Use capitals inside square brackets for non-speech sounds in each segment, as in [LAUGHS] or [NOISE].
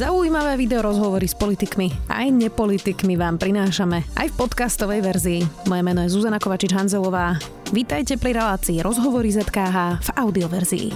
Zaujímavé video rozhovory s politikmi aj nepolitikmi vám prinášame aj v podcastovej verzii. Moje meno je Zuzana Kovačič-Hanzelová. Vítajte pri relácii Rozhovory ZKH v audioverzii.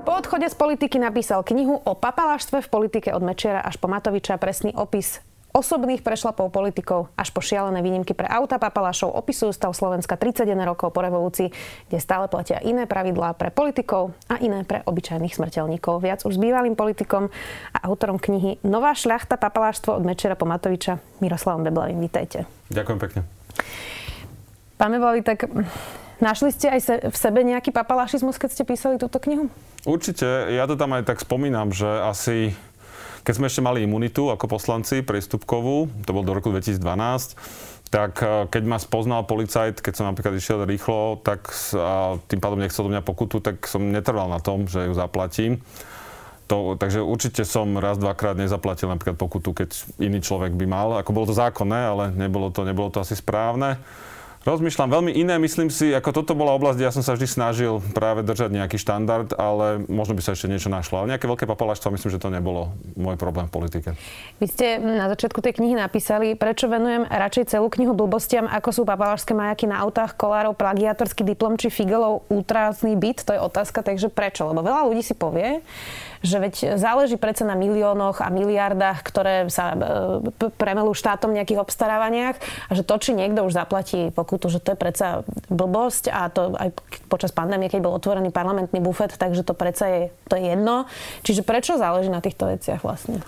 Po odchode z politiky napísal knihu o papalaštve v politike od Mečiara až po Matoviča presný opis osobných prešlapov politikov až po šialené výnimky pre auta papalašov opisujú stav Slovenska 31 rokov po revolúcii, kde stále platia iné pravidlá pre politikov a iné pre obyčajných smrteľníkov. Viac už s bývalým politikom a autorom knihy Nová šľachta papaláštvo od Mečera po Matoviča Miroslavom Beblavým. Vítajte. Ďakujem pekne. Pán Beblavý, tak Našli ste aj se, v sebe nejaký papalašizmus, keď ste písali túto knihu? Určite. Ja to tam aj tak spomínam, že asi keď sme ešte mali imunitu ako poslanci priestupkovú, to bol do roku 2012, tak e, keď ma spoznal policajt, keď som napríklad išiel rýchlo, tak a tým pádom nechcel do mňa pokutu, tak som netrval na tom, že ju zaplatím. To, takže určite som raz, dvakrát nezaplatil napríklad pokutu, keď iný človek by mal. Ako bolo to zákonné, ale nebolo to, nebolo to asi správne. Rozmýšľam veľmi iné, myslím si, ako toto bola oblasť, ja som sa vždy snažil práve držať nejaký štandard, ale možno by sa ešte niečo našlo. Ale nejaké veľké papalaštvo, myslím, že to nebolo môj problém v politike. Vy ste na začiatku tej knihy napísali, prečo venujem radšej celú knihu blbostiam, ako sú papalašské majaky na autách, kolárov, plagiatorský diplom či Figelov útrasný byt. To je otázka, takže prečo? Lebo veľa ľudí si povie, že veď záleží predsa na miliónoch a miliardách, ktoré sa e, premelú štátom v nejakých obstarávaniach a že to, či niekto už zaplatí pokutu, že to je predsa blbosť a to aj počas pandémie, keď bol otvorený parlamentný bufet, takže to predsa je, to je jedno. Čiže prečo záleží na týchto veciach vlastne?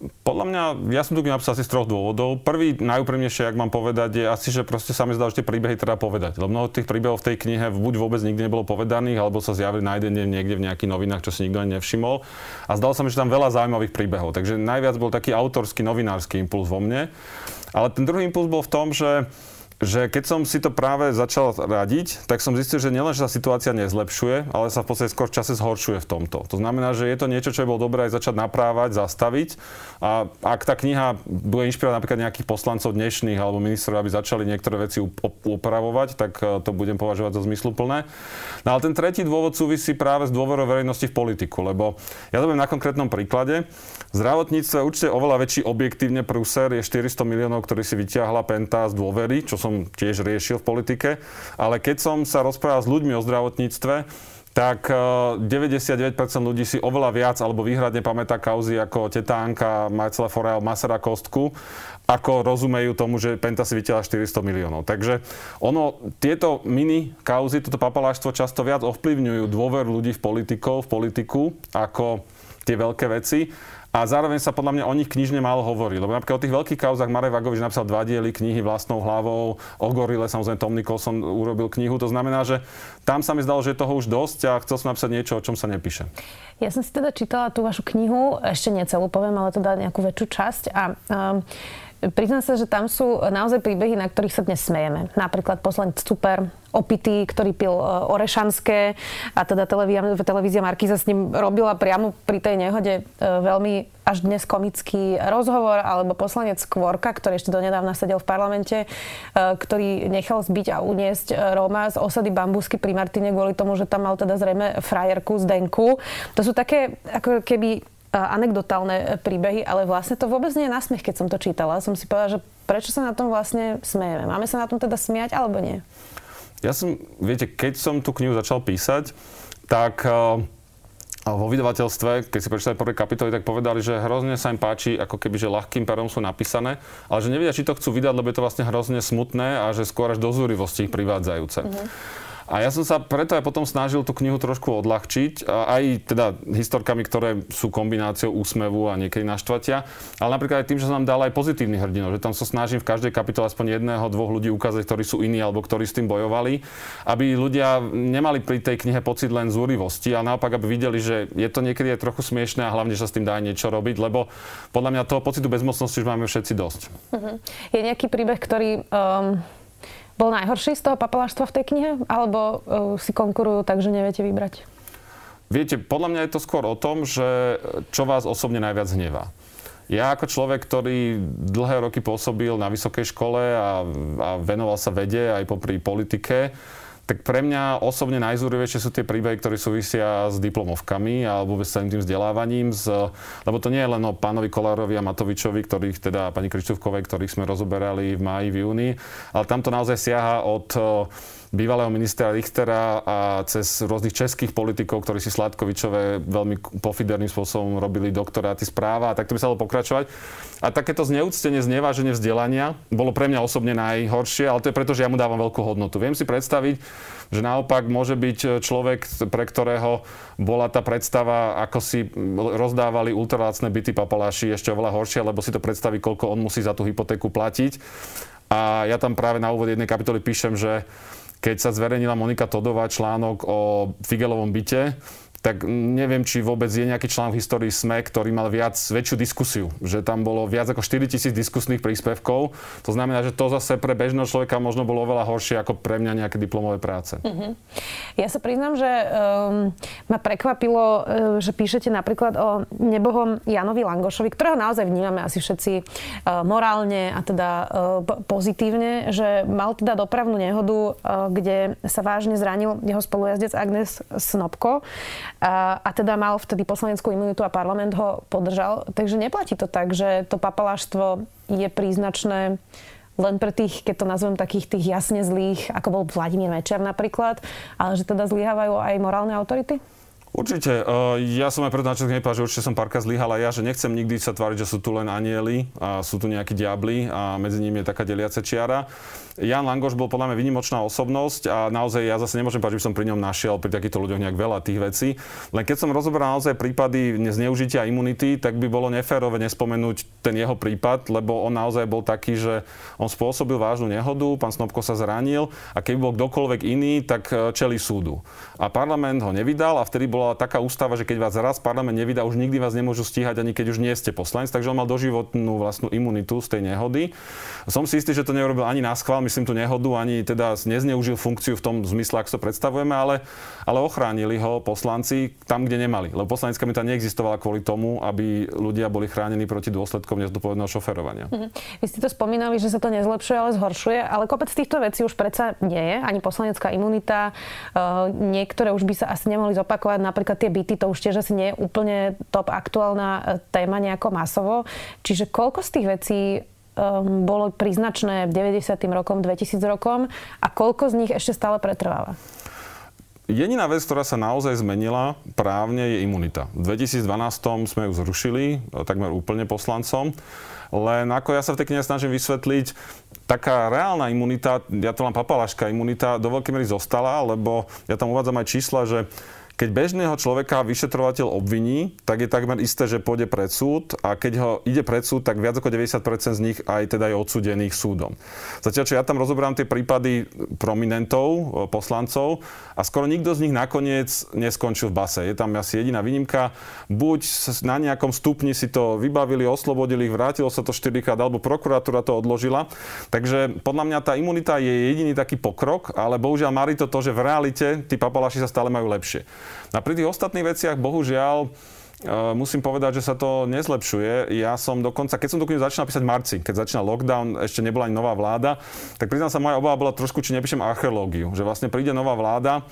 Podľa mňa, ja som tu napísal asi z troch dôvodov. Prvý, najúprimnejšie, ak mám povedať, je asi, že proste sa mi zdá, že tie príbehy treba povedať. Lebo mnoho tých príbehov v tej knihe buď vôbec nikdy nebolo povedaných, alebo sa zjavili nájdenie niekde v nejakých novinách, čo si nikto ani nevšimol. A zdalo sa mi, že tam veľa zaujímavých príbehov. Takže najviac bol taký autorský, novinársky impuls vo mne. Ale ten druhý impuls bol v tom, že že keď som si to práve začal radiť, tak som zistil, že nielen, že sa situácia nezlepšuje, ale sa v podstate skôr čase zhoršuje v tomto. To znamená, že je to niečo, čo je bolo dobré aj začať naprávať, zastaviť. A ak tá kniha bude inšpirovať napríklad nejakých poslancov dnešných alebo ministrov, aby začali niektoré veci upravovať, tak e, to budem považovať za zmysluplné. No ale ten tretí dôvod súvisí práve s dôverou verejnosti v politiku, lebo ja to na konkrétnom príklade. V zdravotníctve určite oveľa väčší objektívne prúser je 400 miliónov, ktorý si vyťahla Penta z dôvery, čo som som tiež riešil v politike, ale keď som sa rozprával s ľuďmi o zdravotníctve, tak 99% eh, ľudí si oveľa viac alebo výhradne pamätá kauzy ako tetánka, Marcela Forel, Masera Kostku, ako rozumejú tomu, že Penta si vytiela 400 miliónov. Takže ono, tieto mini kauzy, toto papaláštvo často viac ovplyvňujú dôver ľudí v politikov, v politiku, ako tie veľké veci a zároveň sa podľa mňa o nich knižne málo hovorí. Lebo napríklad o tých veľkých kauzach Marek Vagovič napísal dva diely knihy vlastnou hlavou, o Gorile samozrejme Tom Nicholson urobil knihu. To znamená, že tam sa mi zdalo, že je toho už dosť a chcel som napísať niečo, o čom sa nepíše. Ja som si teda čítala tú vašu knihu, ešte nie celú poviem, ale teda nejakú väčšiu časť a um, Priznám sa, že tam sú naozaj príbehy, na ktorých sa dnes smejeme. Napríklad poslanec Super, opitý, ktorý pil e, orešanské a teda televízia, televízia Markiza s ním robila priamo pri tej nehode e, veľmi až dnes komický rozhovor, alebo poslanec Kvorka, ktorý ešte donedávna sedel v parlamente, e, ktorý nechal zbiť a uniesť Róma z osady Bambusky pri Martine kvôli tomu, že tam mal teda zrejme frajerku z Denku. To sú také ako keby anekdotálne e, príbehy, ale vlastne to vôbec nie je nasmiech, keď som to čítala. Som si povedala, že prečo sa na tom vlastne smejeme? Máme sa na tom teda smiať alebo nie? Ja som, viete, keď som tú knihu začal písať, tak uh, vo vydavateľstve, keď si prečítali prvé kapitoly, tak povedali, že hrozne sa im páči, ako keby, že ľahkým perom sú napísané, ale že nevedia, či to chcú vydať, lebo je to vlastne hrozne smutné a že skôr až do zúrivosti ich privádzajúce. Mm-hmm. A ja som sa preto aj potom snažil tú knihu trošku odľahčiť, aj teda historkami, ktoré sú kombináciou úsmevu a niekedy naštvatia, ale napríklad aj tým, že som nám dal aj pozitívny hrdinov, že tam sa snažím v každej kapitole aspoň jedného, dvoch ľudí ukázať, ktorí sú iní alebo ktorí s tým bojovali, aby ľudia nemali pri tej knihe pocit len zúrivosti, ale naopak, aby videli, že je to niekedy aj trochu smiešné a hlavne, že sa s tým dá niečo robiť, lebo podľa mňa toho pocitu bezmocnosti už máme všetci dosť. Uh-huh. Je nejaký príbeh, ktorý um bol najhorší z toho papaláštva v tej knihe? Alebo uh, si konkurujú tak, že neviete vybrať? Viete, podľa mňa je to skôr o tom, že čo vás osobne najviac hnevá. Ja ako človek, ktorý dlhé roky pôsobil na vysokej škole a, a venoval sa vede aj popri politike, tak pre mňa osobne najzúrivejšie sú tie príbehy, ktoré súvisia s diplomovkami alebo vôbec celým tým vzdelávaním, z, lebo to nie je len o pánovi Kolárovi a Matovičovi, ktorých teda pani Krištúvkovej, ktorých sme rozoberali v máji, v júni, ale tam to naozaj siaha od bývalého ministra Richtera a cez rôznych českých politikov, ktorí si Sladkovičové veľmi pofiderným spôsobom robili doktoráty správa a takto by sa dalo pokračovať. A takéto zneúctenie, zneváženie vzdelania bolo pre mňa osobne najhoršie, ale to je preto, že ja mu dávam veľkú hodnotu. Viem si predstaviť, že naopak môže byť človek, pre ktorého bola tá predstava, ako si rozdávali ultralácne byty papaláši ešte oveľa horšie, lebo si to predstaví, koľko on musí za tú hypotéku platiť. A ja tam práve na úvod jednej kapitoly píšem, že keď sa zverejnila Monika Todová článok o Figelovom byte, tak neviem, či vôbec je nejaký člán v histórii SME, ktorý mal viac, väčšiu diskusiu. Že tam bolo viac ako 4 tisíc diskusných príspevkov. To znamená, že to zase pre bežného človeka možno bolo oveľa horšie ako pre mňa nejaké diplomové práce. Uh-huh. Ja sa priznám, že um, ma prekvapilo, uh, že píšete napríklad o nebohom Janovi Langošovi, ktorého naozaj vnímame asi všetci uh, morálne a teda uh, pozitívne, že mal teda dopravnú nehodu, uh, kde sa vážne zranil jeho spolujazdec Agnes Snopko a, a teda mal vtedy poslaneckú imunitu a parlament ho podržal. Takže neplatí to tak, že to papaláštvo je príznačné len pre tých, keď to nazvem takých tých jasne zlých, ako bol Vladimír Mečer napríklad, ale že teda zlyhávajú aj morálne autority? Určite. Ja som aj preto na nepovedal, že určite som párka zlyhala ja, že nechcem nikdy sa tváriť, že sú tu len anieli a sú tu nejakí diabli a medzi nimi je taká deliaca čiara. Jan Langoš bol podľa mňa vynimočná osobnosť a naozaj ja zase nemôžem povedať, že by som pri ňom našiel pri takýchto ľuďoch nejak veľa tých vecí. Len keď som rozoberal naozaj prípady zneužitia imunity, tak by bolo neférové nespomenúť ten jeho prípad, lebo on naozaj bol taký, že on spôsobil vážnu nehodu, pán Snobko sa zranil a keby bol kdokoľvek iný, tak e, čeli súdu. A parlament ho nevydal a vtedy bola taká ústava, že keď vás raz parlament nevydá, už nikdy vás nemôžu stíhať, ani keď už nie ste poslanec, takže on mal doživotnú vlastnú imunitu z tej nehody. Som si istý, že to neurobil ani na schvál, myslím tú nehodu, ani teda nezneužil funkciu v tom zmysle, ako to predstavujeme, ale, ale ochránili ho poslanci tam, kde nemali. Lebo poslanecká imunita neexistovala kvôli tomu, aby ľudia boli chránení proti dôsledkom nezodpovedného šoferovania. Mm-hmm. Vy ste to spomínali, že sa to nezlepšuje, ale zhoršuje, ale kopec týchto vecí už predsa nie je, ani poslanecká imunita. Uh, niektoré už by sa asi nemohli zopakovať, napríklad tie byty, to už tiež asi nie je úplne top aktuálna e, téma nejako masovo. Čiže koľko z tých vecí um, bolo príznačné v 90. rokom, 2000 rokom a koľko z nich ešte stále pretrváva? Jediná vec, ktorá sa naozaj zmenila právne, je imunita. V 2012 sme ju zrušili, takmer úplne poslancom. Len ako ja sa v tej knihe snažím vysvetliť, taká reálna imunita, ja to mám papalaška imunita, do veľkej miery zostala, lebo ja tam uvádzam aj čísla, že keď bežného človeka vyšetrovateľ obviní, tak je takmer isté, že pôjde pred súd a keď ho ide pred súd, tak viac ako 90% z nich aj teda je odsudených súdom. Zatiaľ, čo ja tam rozoberám tie prípady prominentov, e, poslancov a skoro nikto z nich nakoniec neskončil v base. Je tam asi jediná výnimka. Buď na nejakom stupni si to vybavili, oslobodili ich, vrátilo sa to 4 krát, alebo prokuratúra to odložila. Takže podľa mňa tá imunita je jediný taký pokrok, ale bohužiaľ marí to to, že v realite tí papalaši sa stále majú lepšie. A pri tých ostatných veciach, bohužiaľ, Uh, musím povedať, že sa to nezlepšuje. Ja som dokonca, keď som dokonca začal písať marci, keď začínal lockdown, ešte nebola ani nová vláda, tak priznám sa, moja obava bola trošku, či nepíšem archeológiu, že vlastne príde nová vláda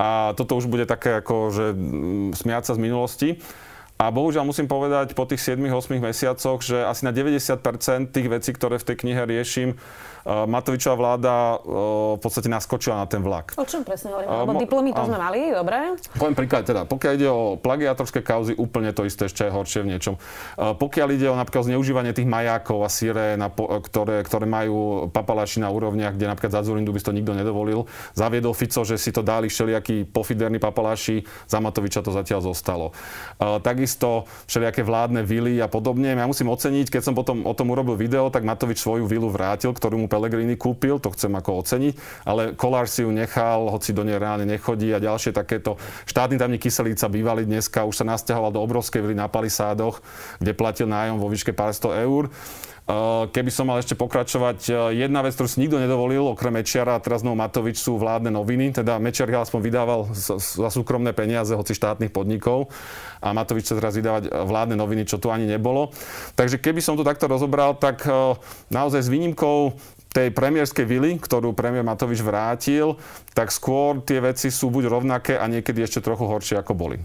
a toto už bude také ako, že smiať sa z minulosti. A bohužiaľ musím povedať po tých 7-8 mesiacoch, že asi na 90% tých vecí, ktoré v tej knihe riešim, Matovičová vláda v podstate naskočila na ten vlak. O čom presne hovoríme? Lebo diplomy to sme mali, dobre? Poviem príklad, teda, pokiaľ ide o plagiatorské kauzy, úplne to isté, ešte aj horšie v niečom. Pokiaľ ide o napríklad zneužívanie tých majákov a sirén, ktoré, ktoré majú papalaši na úrovniach, kde napríklad za Zurindu by to nikto nedovolil, zaviedol Fico, že si to dali všelijakí pofiderní papalaši, za Matoviča to zatiaľ zostalo. Takisto všelijaké vládne vily a podobne. Ja musím oceniť, keď som potom o tom urobil video, tak Matovič svoju vilu vrátil, ktorú mu Pellegrini kúpil, to chcem ako oceniť, ale Kolár si ju nechal, hoci do nej reálne nechodí a ďalšie takéto. Štátny tamník Kyselica bývalý dneska už sa nasťahoval do obrovskej vily na Palisádoch, kde platil nájom vo výške pár sto eur. Keby som mal ešte pokračovať, jedna vec, ktorú si nikto nedovolil, okrem Mečiara a teraz znovu Matovič, sú vládne noviny. Teda Mečiar aspoň vydával za súkromné peniaze, hoci štátnych podnikov. A Matovič chce teraz vydávať vládne noviny, čo tu ani nebolo. Takže keby som to takto rozobral, tak naozaj s výnimkou tej premiérskej vily, ktorú premiér Matovič vrátil, tak skôr tie veci sú buď rovnaké a niekedy ešte trochu horšie, ako boli.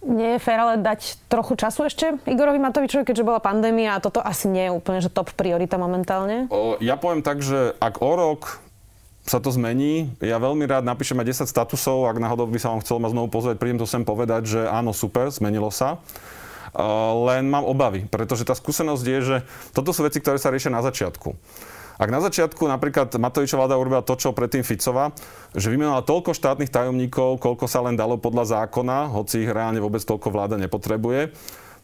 Nie je fér ale dať trochu času ešte Igorovi Matovičovi, keďže bola pandémia a toto asi nie je úplne že top priorita momentálne? O, ja poviem tak, že ak o rok sa to zmení. Ja veľmi rád napíšem aj 10 statusov, ak náhodou by sa vám chcel ma znovu pozrieť, prídem to sem povedať, že áno, super, zmenilo sa. Uh, len mám obavy, pretože tá skúsenosť je, že toto sú veci, ktoré sa riešia na začiatku. Ak na začiatku napríklad Matovičová vláda urobila to, čo predtým Ficova, že vymenovala toľko štátnych tajomníkov, koľko sa len dalo podľa zákona, hoci ich reálne vôbec toľko vláda nepotrebuje,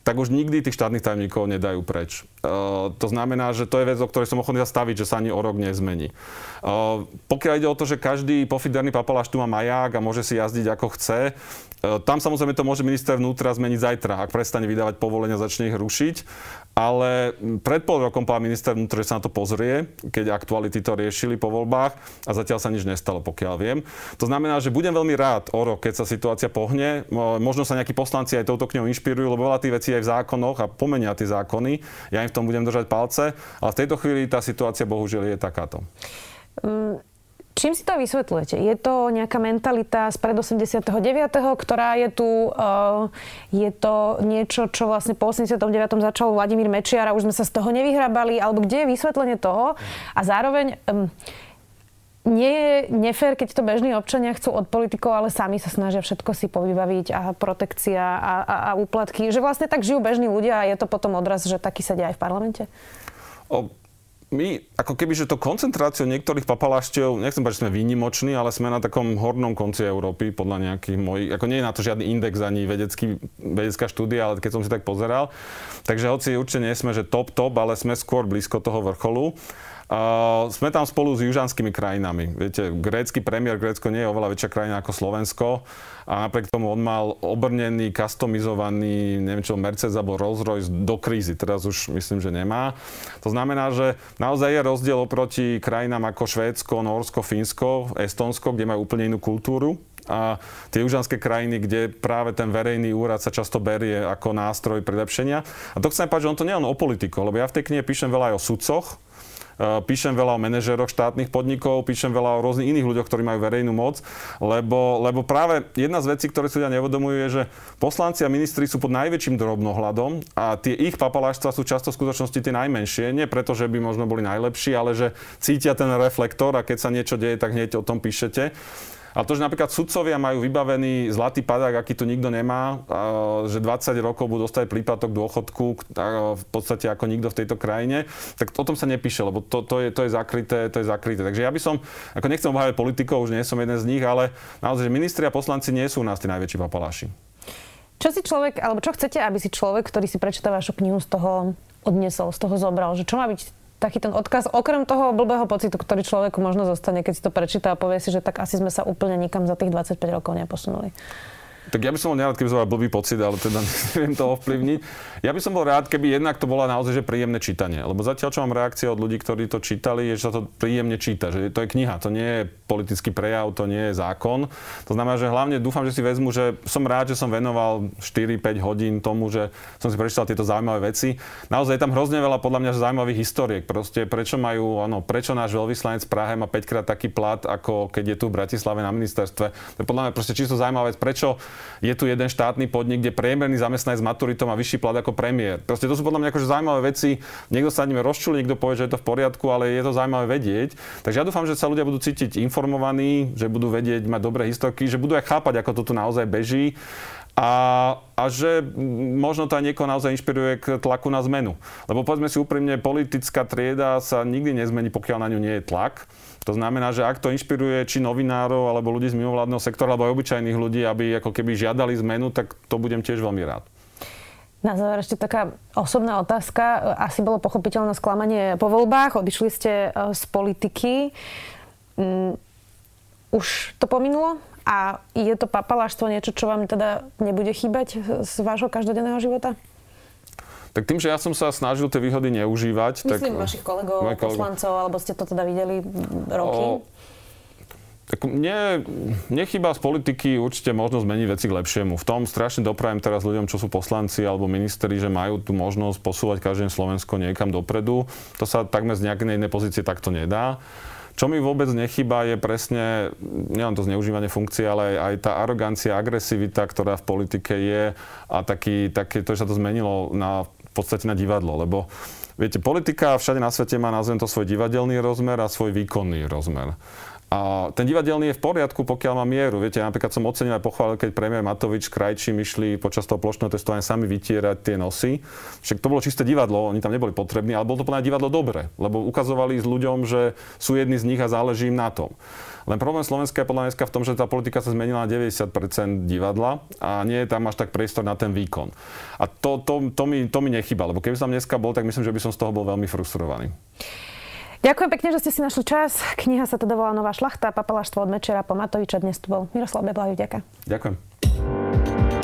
tak už nikdy tých štátnych tajomníkov nedajú preč. Uh, to znamená, že to je vec, o ktorej som ochotný zastaviť, že sa ani o rok nezmení. Uh, pokiaľ ide o to, že každý pofiderný papaláš tu má maják a môže si jazdiť ako chce, tam samozrejme to môže minister vnútra zmeniť zajtra, ak prestane vydávať povolenia, začne ich rušiť. Ale pred pol rokom pán minister vnútra, sa na to pozrie, keď aktuality to riešili po voľbách a zatiaľ sa nič nestalo, pokiaľ viem. To znamená, že budem veľmi rád o rok, keď sa situácia pohne. Možno sa nejakí poslanci aj touto knihou inšpirujú, lebo veľa tých vecí aj v zákonoch a pomenia tie zákony. Ja im v tom budem držať palce, ale v tejto chvíli tá situácia bohužiaľ je takáto. Um Čím si to vysvetľujete? Je to nejaká mentalita z pred 89., ktorá je tu, uh, je to niečo, čo vlastne po 89. začal Vladimír Mečiar a už sme sa z toho nevyhrabali, alebo kde je vysvetlenie toho? A zároveň nie je nefér, keď to bežní občania chcú od politikov, ale sami sa snažia všetko si povybaviť a protekcia a, a, a úplatky. Že vlastne tak žijú bežní ľudia a je to potom odraz, že taký sa aj v parlamente? O, my, ako keby, že to koncentráciou niektorých papaláštev, nechcem povedať, že sme výnimoční, ale sme na takom hornom konci Európy, podľa nejakých mojich, ako nie je na to žiadny index ani vedecký, vedecká štúdia, ale keď som si tak pozeral. Takže hoci určite nie sme, že top, top, ale sme skôr blízko toho vrcholu. Sme tam spolu s južanskými krajinami. Viete, grécky premiér, Grécko nie je oveľa väčšia krajina ako Slovensko a napriek tomu on mal obrnený, customizovaný, neviem čo, Mercedes alebo Rolls Royce do krízy. Teraz už myslím, že nemá. To znamená, že naozaj je rozdiel oproti krajinám ako Švédsko, Norsko, Fínsko, Estonsko, kde majú úplne inú kultúru a tie južanské krajiny, kde práve ten verejný úrad sa často berie ako nástroj prilepšenia. A to chcem povedať, že on to nie je len o politiku, lebo ja v tej knihe píšem veľa aj o sudcoch, píšem veľa o manažeroch štátnych podnikov, píšem veľa o rôznych iných ľuďoch, ktorí majú verejnú moc, lebo, lebo práve jedna z vecí, ktoré si ľudia nevedomujú, je, že poslanci a ministri sú pod najväčším drobnohľadom a tie ich papalášstva sú často v skutočnosti tie najmenšie. Nie preto, že by možno boli najlepší, ale že cítia ten reflektor a keď sa niečo deje, tak hneď o tom píšete. Ale to, že napríklad sudcovia majú vybavený zlatý padák, aký tu nikto nemá, že 20 rokov budú dostať príplatok dôchodku v podstate ako nikto v tejto krajine, tak o tom sa nepíše, lebo to, to, je, to, je zakryté, to je zakryté. Takže ja by som, ako nechcem obhajať politikov, už nie som jeden z nich, ale naozaj, že ministri a poslanci nie sú u nás tí najväčší papaláši. Čo si človek, alebo čo chcete, aby si človek, ktorý si prečíta vašu knihu z toho odnesol, z toho zobral? Že čo má byť taký ten odkaz, okrem toho blbého pocitu, ktorý človeku možno zostane, keď si to prečíta a povie si, že tak asi sme sa úplne nikam za tých 25 rokov neposunuli. Tak ja by som bol nerad, keby som mal blbý pocit, ale teda [LAUGHS] neviem to ovplyvniť. Ja by som bol rád, keby jednak to bola naozaj že príjemné čítanie. Lebo zatiaľ, čo mám reakcie od ľudí, ktorí to čítali, je, že sa to príjemne číta. Že to je kniha, to nie je politický prejav, to nie je zákon. To znamená, že hlavne dúfam, že si vezmu, že som rád, že som venoval 4-5 hodín tomu, že som si prečítal tieto zaujímavé veci. Naozaj je tam hrozne veľa podľa mňa zaujímavých historiek. Proste prečo majú, ano, prečo náš veľvyslanec v Prahe má 5 krát taký plat, ako keď je tu v Bratislave na ministerstve. To je podľa mňa proste čisto zaujímavá vec. Prečo je tu jeden štátny podnik, kde priemerný zamestnanec s maturitou má vyšší plat ako premiér. Proste to sú podľa mňa akože zaujímavé veci. Niekto sa nimi rozčuli, niekto povie, že je to v poriadku, ale je to zaujímavé vedieť. Takže ja dúfam, že sa ľudia budú cítiť informovaní, že budú vedieť, mať dobré historky, že budú aj chápať, ako to tu naozaj beží. A, a že možno to aj niekoho naozaj inšpiruje k tlaku na zmenu. Lebo povedzme si úprimne, politická trieda sa nikdy nezmení, pokiaľ na ňu nie je tlak. To znamená, že ak to inšpiruje či novinárov, alebo ľudí z mimovládneho sektora, alebo aj obyčajných ľudí, aby ako keby žiadali zmenu, tak to budem tiež veľmi rád. Na záver ešte taká osobná otázka. Asi bolo pochopiteľné sklamanie po voľbách, odišli ste e, z politiky. Mm, už to pominulo? A je to papaláštvo niečo, čo vám teda nebude chýbať z vášho každodenného života? Tak tým, že ja som sa snažil tie výhody neužívať... Myslím tak, vašich kolegov, kolegov, poslancov, alebo ste to teda videli roky? O, Tak mne nechýba z politiky určite možnosť zmeniť veci k lepšiemu. V tom strašne doprajem teraz ľuďom, čo sú poslanci alebo ministeri, že majú tú možnosť posúvať každé Slovensko niekam dopredu. To sa takmer z nejakej inej pozície takto nedá. Čo mi vôbec nechýba je presne, nielen to zneužívanie funkcie, ale aj, tá arogancia, agresivita, ktorá v politike je a taký, také, to, že sa to zmenilo na, podstate na divadlo, lebo Viete, politika všade na svete má, nazvem to, svoj divadelný rozmer a svoj výkonný rozmer. A ten divadelný je v poriadku, pokiaľ má mieru. Viete, napríklad som ocenil aj pochválil, keď premiér Matovič Krajči myšli počas toho plošného testovania sami vytierať tie nosy. Však to bolo čisté divadlo, oni tam neboli potrební, ale bolo to podľa divadlo dobre, lebo ukazovali s ľuďom, že sú jedni z nich a záleží im na tom. Len problém Slovenska je podľa dneska v tom, že tá politika sa zmenila na 90% divadla a nie je tam až tak priestor na ten výkon. A to, to, to, mi, to mi nechyba, lebo keby som dneska bol, tak myslím, že by som z toho bol veľmi frustrovaný. Ďakujem pekne, že ste si našli čas. Kniha sa teda volá Nová šlachta, papaláštvo od Mečera po Matoviča. Dnes tu bol Miroslav Beblavý. Ďakujem. Ďakujem.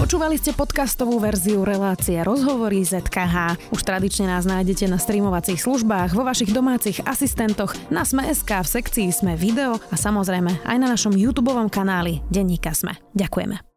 Počúvali ste podcastovú verziu relácie Rozhovory ZKH. Už tradične nás nájdete na streamovacích službách, vo vašich domácich asistentoch, na Sme.sk, v sekcii Sme video a samozrejme aj na našom YouTube kanáli Denníka Sme. Ďakujeme.